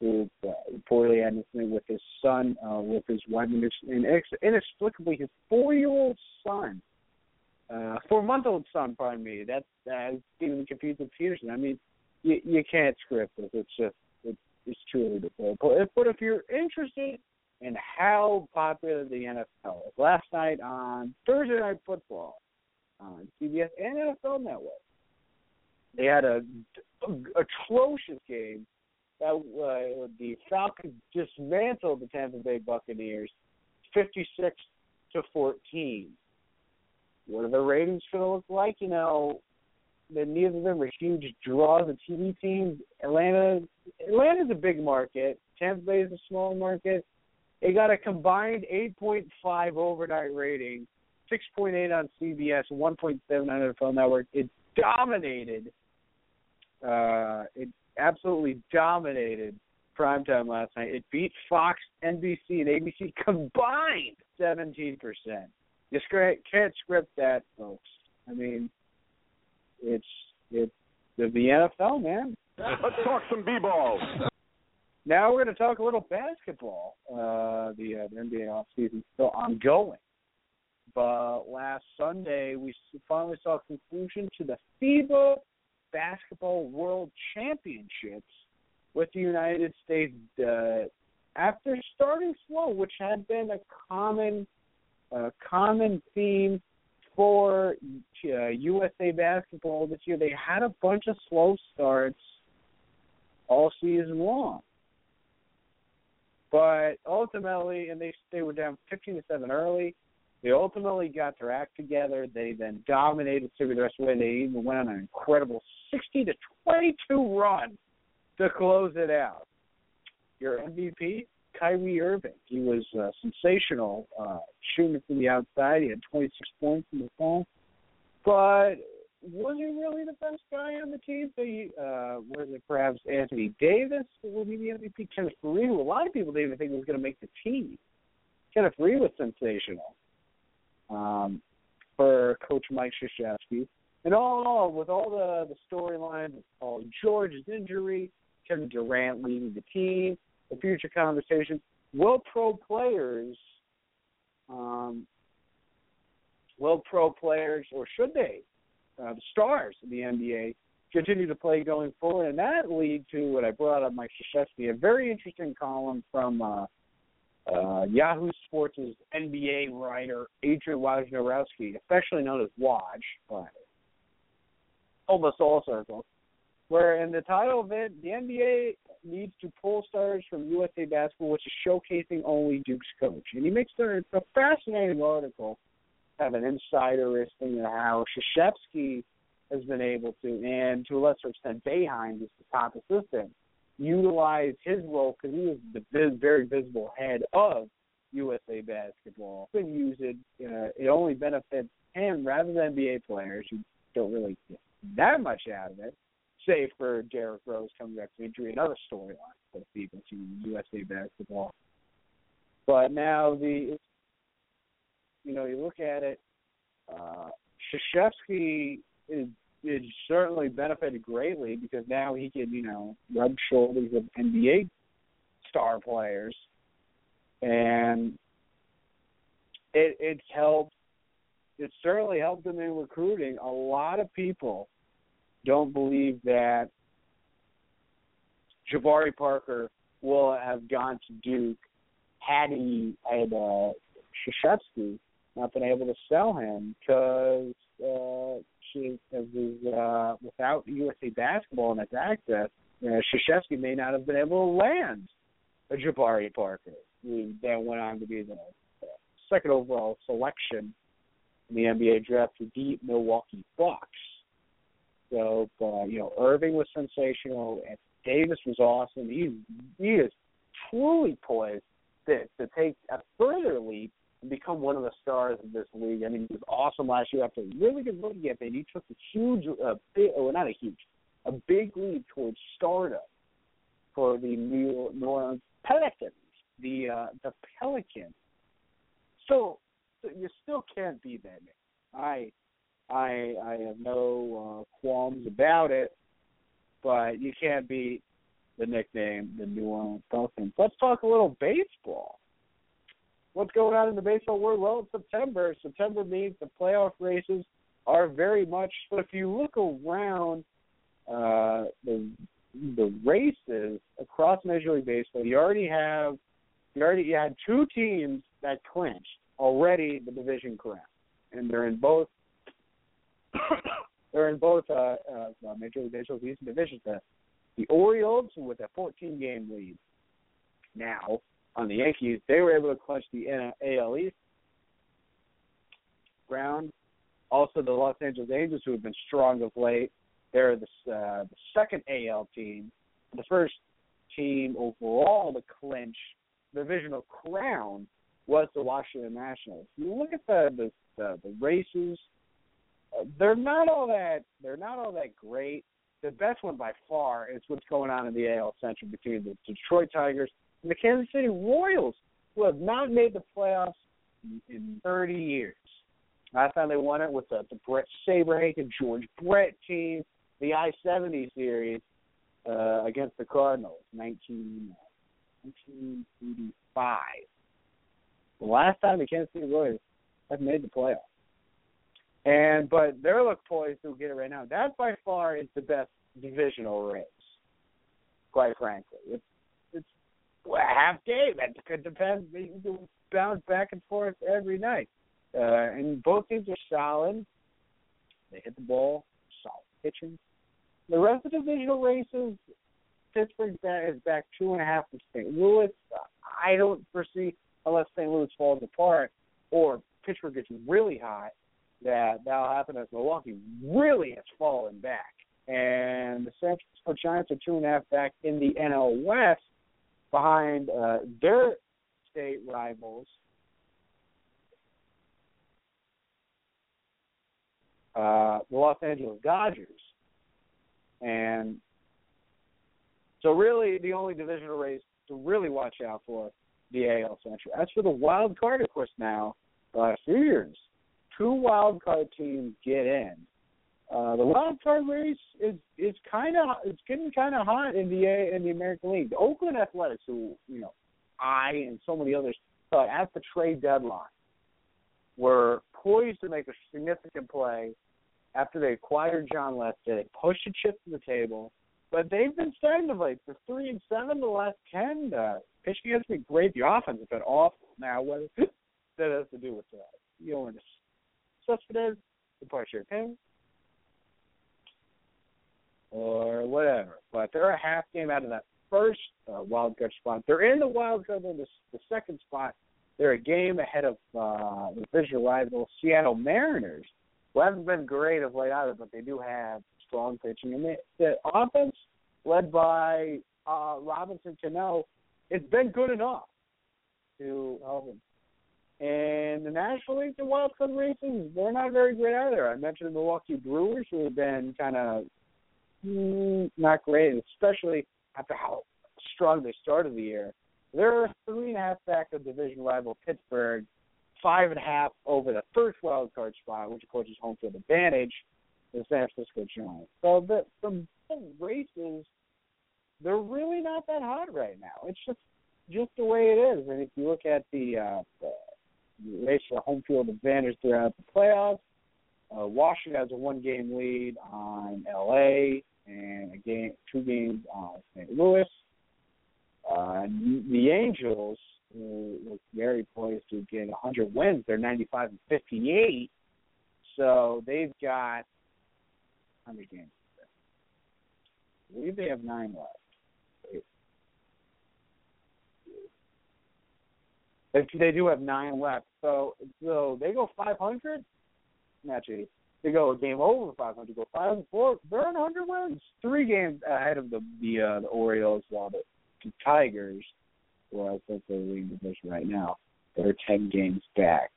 who uh, reportedly had incident with his son, uh, with his wife, and inexplicably his four-year-old son uh, four month old son. Pardon me. That's uh, even with Peterson. I mean, you you can't script this. It's just it's it's truly ridiculous. But if, but if you're interested in how popular the NFL is, last night on Thursday Night Football on CBS and NFL Network, they had a, a atrocious game. That uh, the Falcons dismantled the Tampa Bay Buccaneers, fifty-six to fourteen. What are the ratings going to look like? You know, that neither of them are huge draws. The TV teams, Atlanta, Atlanta's a big market. Tampa Bay is a small market. They got a combined 8.5 overnight rating, 6.8 on CBS, 1.7 on the NFL Network. It dominated. Uh, it absolutely dominated primetime last night. It beat Fox, NBC, and ABC combined 17%. You can't script that, folks. I mean, it's it's the, the NFL, man. Let's talk some b-ball. Now we're going to talk a little basketball. Uh, the, uh, the NBA off season still ongoing, but last Sunday we finally saw a conclusion to the FIBA Basketball World Championships with the United States uh, after starting slow, which had been a common uh, common theme for uh, USA basketball this year. They had a bunch of slow starts all season long. But ultimately, and they they were down 15 to seven early. They ultimately got their act together. They then dominated through the rest of the way. They even went on an incredible 60 to 22 run to close it out. Your MVP, Kyrie Irving. He was uh, sensational uh, shooting from the outside. He had 26 points in the fall. But was he really the best guy on the team? He, uh, was it perhaps Anthony Davis will be the MVP? Kenneth Faried, who a lot of people didn't even think was going to make the team. Kenneth Faried was sensational um, for Coach Mike Krzyzewski. And all in all, with all the the storylines Paul George's injury, Kevin Durant leaving the team, the future conversation, will pro players, um, will pro players, or should they, uh, the stars of the NBA, continue to play going forward? And that lead to what I brought up Mike Krzyzewski, a very interesting column from uh, uh, Yahoo Sports' NBA writer Adrian Wojnarowski, especially known as Woj, but almost all circles, where in the title of it, the NBA needs to pull stars from USA Basketball, which is showcasing only Duke's coach. And he makes a, a fascinating article, have an insider is thing of how Krzyzewski has been able to, and to a lesser extent, Boeheim, who's the top assistant, utilize his role because he was the very visible head of USA Basketball. Could use it. Uh, it only benefits him rather than NBA players who don't really get that much out of it save for Derrick Rose coming back from injury, another storyline for the people to USA basketball. But now the, you know, you look at it, uh, Krzyzewski is is certainly benefited greatly because now he can, you know, rub shoulders with NBA star players, and it it's helped. It certainly helped him in recruiting. A lot of people don't believe that Jabari Parker will have gone to Duke had he had uh, Krzyzewski not been able to sell him because uh, she was uh, without USA basketball and its access, uh, Krzyzewski may not have been able to land a Jabari Parker, who then went on to be the second overall selection in the NBA draft to beat Milwaukee Bucks. So, uh, you know, Irving was sensational, and Davis was awesome. He he is truly poised to to take a further leap become one of the stars of this league. I mean, he was awesome last year after a really good rookie campaign. He took a huge, uh, big, or not a huge, a big leap towards stardom for the New Orleans Pelicans. The uh, the Pelicans. So, so you still can't beat that. Man. I I I have no uh, qualms about it, but you can't beat the nickname the New Orleans Pelicans. Let's talk a little baseball. What's going on in the baseball world? Well, it's September. September means the playoff races are very much. But if you look around uh, the the races across Major League Baseball, you already have you already you had two teams that clinched already the division crown, and they're in both they're in both uh, uh, Major League Baseball's Eastern divisions. The, the Orioles with a 14 game lead now on the Yankees, they were able to clinch the AL East ground. Also, the Los Angeles Angels, who have been strong of late, they're the, uh, the second AL team, the first team overall to clinch the divisional crown was the Washington Nationals. You look at the the, the, the races; uh, they're not all that they're not all that great. The best one by far is what's going on in the AL Central between the Detroit Tigers and the Kansas City Royals, who have not made the playoffs in 30 years. Last time they won it was the, the Bret Saberhagen George Brett team, the I-70 series uh, against the Cardinals, 19, 1985. The last time the Kansas City Royals have made the playoffs. And but they're look poised to get it right now. That by far is the best divisional race. Quite frankly, it's half game. It could depend. They bounce back and forth every night. Uh, and both teams are solid. They hit the ball, solid pitching. The rest of the divisional races, Pittsburgh is back two and a half from St. Louis. I don't foresee, unless St. Louis falls apart or Pittsburgh gets really hot, that that'll happen as Milwaukee really has fallen back. And the San Francisco Giants are two and a half back in the NL West behind uh, their state rivals. Uh, the Los Angeles Dodgers. And so, really, the only divisional race to really watch out for the AL Central. As for the wild card, of course, now few years, two wild card teams get in. Uh, the wild card race is is kind of it's getting kind of hot in the A in the American League. The Oakland Athletics, who you know, I and so many others thought at the trade deadline were poised to make a significant play after they acquired Jon Lester. They pushed a chip to the table, but they've been starting of late. For three and seven, the last ten, uh, pitching has been great. The offense has been awful. Now, what that has to do with that? You know, the Cespedes, the Parcher Ping, or whatever. But they're a half game out of that first uh, wild card spot. They're in the wild card in the, the second spot. They're a game ahead of uh, the division rival Seattle Mariners, who haven't been great of late either, but they do have strong pitching. And they, the offense, led by uh, Robinson Cano, it's been good enough to help them. And the National League, the wild card races, they're not very great either. I mentioned the Milwaukee Brewers, who have been kind of mm, not great, especially after how strong they started the year. They're three and a half back of division rival Pittsburgh, five and a half over the first wild card spot, which of course is home field advantage, the San Francisco Giants. So the the races, they're really not that hot right now. It's just just the way it is. And if you look at the, uh, the race for home field advantage throughout the playoffs, uh, Washington has a one game lead on LA and a game two games on St. Louis. Uh, the Angels, who look very poised to get 100 wins, they're 95 and 58. So they've got how many games? I believe they have nine left. They, they do have nine left. So so they go 500. Actually, they go a game over 500. Go five and four. They're on 100 wins. Three games ahead of the the, uh, the Orioles, while the, the Tigers, who I think they're leading division right now, they're 10 games back.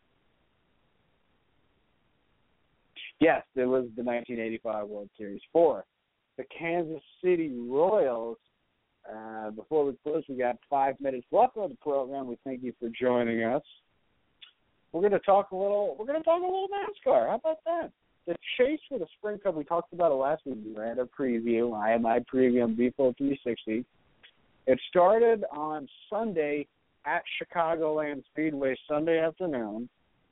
Yes, it was the 1985 World Series four. The Kansas City Royals uh, before we close, we got five minutes left on the program. We thank you for joining us. We're going to talk a little. We're going to talk a little NASCAR. How about that? The chase for the Sprint Cup. We talked about it last week. We ran a preview. I had my preview on V4 360. It started on Sunday at Chicagoland Speedway Sunday afternoon,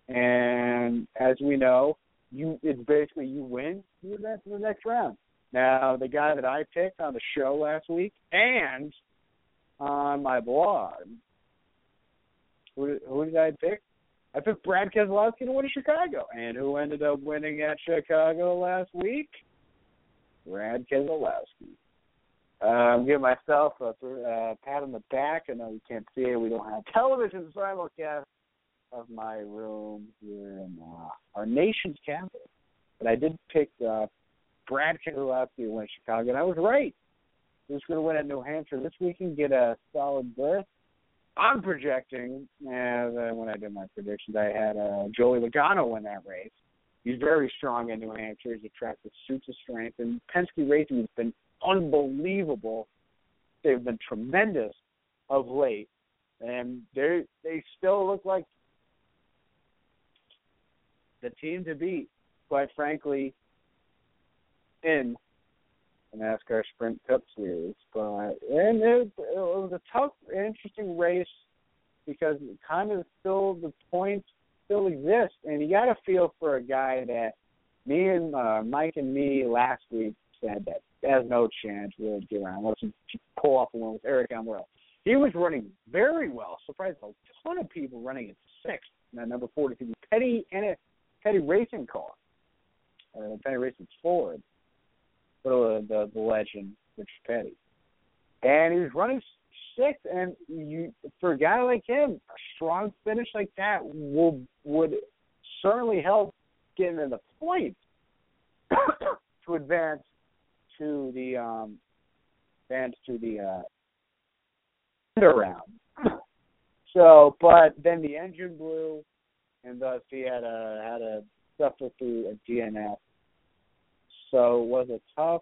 and as we know, you it's basically you win, you advance to the next round. Now, the guy that I picked on the show last week and on my blog, who, who did I pick? I picked Brad Keselowski to win in Chicago. And who ended up winning at Chicago last week? Brad Keselowski. Uh, I'm giving myself a uh, pat on the back. I know you can't see it. We don't have television simulcast of my room here in uh, our nation's capital. But I did pick uh, Brad Keselowski to win Chicago, and I was right. He was going to win at New Hampshire this weekend, get a solid berth. I'm projecting, uh, when I did my predictions, I had uh, Joey Logano win that race. He's very strong in New Hampshire. He's a track that suits his strength, and Penske Racing has been unbelievable. They've been tremendous of late, and they they still look like the team to beat. Quite frankly, in the NASCAR Sprint Cup Series. But and it, it was a tough, interesting race because kind of still the points still exist, and you got to feel for a guy that me and uh, Mike and me last week said that has no chance really get around unless you pull off the one with Aric Almirola. He was running very well. Surprised a ton of people running at sixth. Now number forty two Petty and a Petty Racing car. Uh, Petty Racing's Ford the, the the legend Rich Petty, and he was running sixth. And you, for a guy like him, a strong finish like that will would certainly help getting in the points to advance to the um advance to the uh round. So, but then the engine blew, and thus he had a had a suffer through a DNF so it was a tough,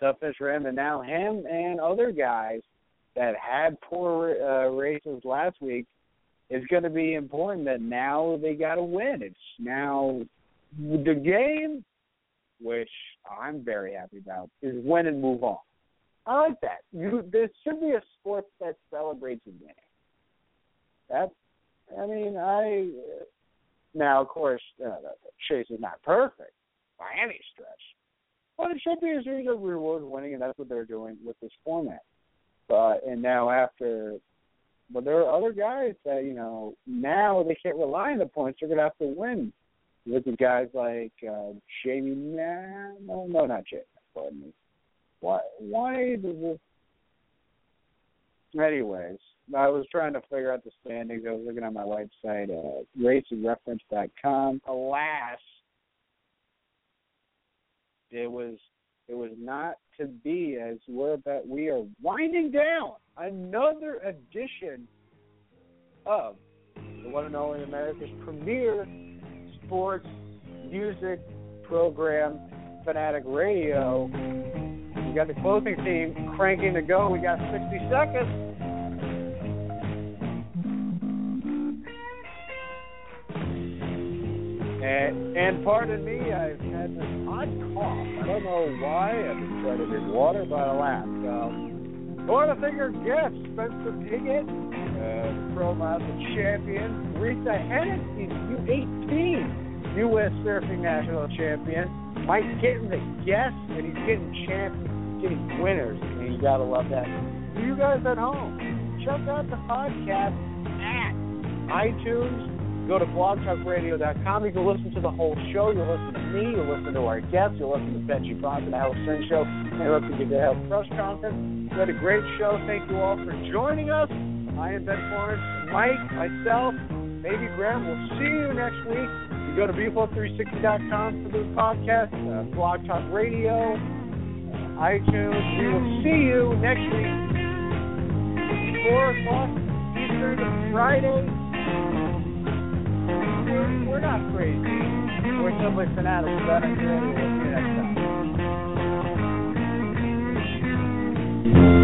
tough him. And now him and other guys that had poor uh, races last week is going to be important. That now they got to win. It's now the game, which I'm very happy about, is win and move on. I like that. You, there should be a sport that celebrates winning. That, I mean, I now of course uh, Chase is not perfect, by any stretch. Well, it should be a series of reward winning, and that's what they're doing with this format. But and now after, but there are other guys that you know now they can't rely on the points; they're gonna have to win. Look at guys like uh, Jamie. Nah, no, no, not Jamie. Pardon me. Why? Why does this? Anyways, I was trying to figure out the standings. I was looking at my website, uh, racingreference.com. Alas, it was it was not to be as we're that we are winding down another edition of the one and only America's premier sports music program, Fanatic Radio. We got the closing theme cranking to go. We got 60 seconds. And, and pardon me, I've had this odd cough. I don't know why. I've trying to drink water, but alas. Um, I want to thank our guest, Spencer Pigot, uh, Pro Mazda champion, Brisa Hennessy, U18 U.S. Surfing National Champion. Mike getting the guests, and he's getting champions, getting winners, and you gotta love that. You guys at home, check out the podcast at iTunes Go to blogtalkradio.com. You can listen to the whole show. You'll listen to me. You'll listen to our guests. You'll listen to Benji and Alex String Show. And listen to the Health Press Conference. We had a great show. Thank you all for joining us. I am Ben Florence, Mike, myself, maybe Graham. We'll see you next week. You go to beautiful360.com for the podcast, uh, Blog Talk Radio, uh, iTunes. We will see you next week, 4 o'clock Eastern Friday we're not crazy. We're simply fanatics about enjoying what we have done.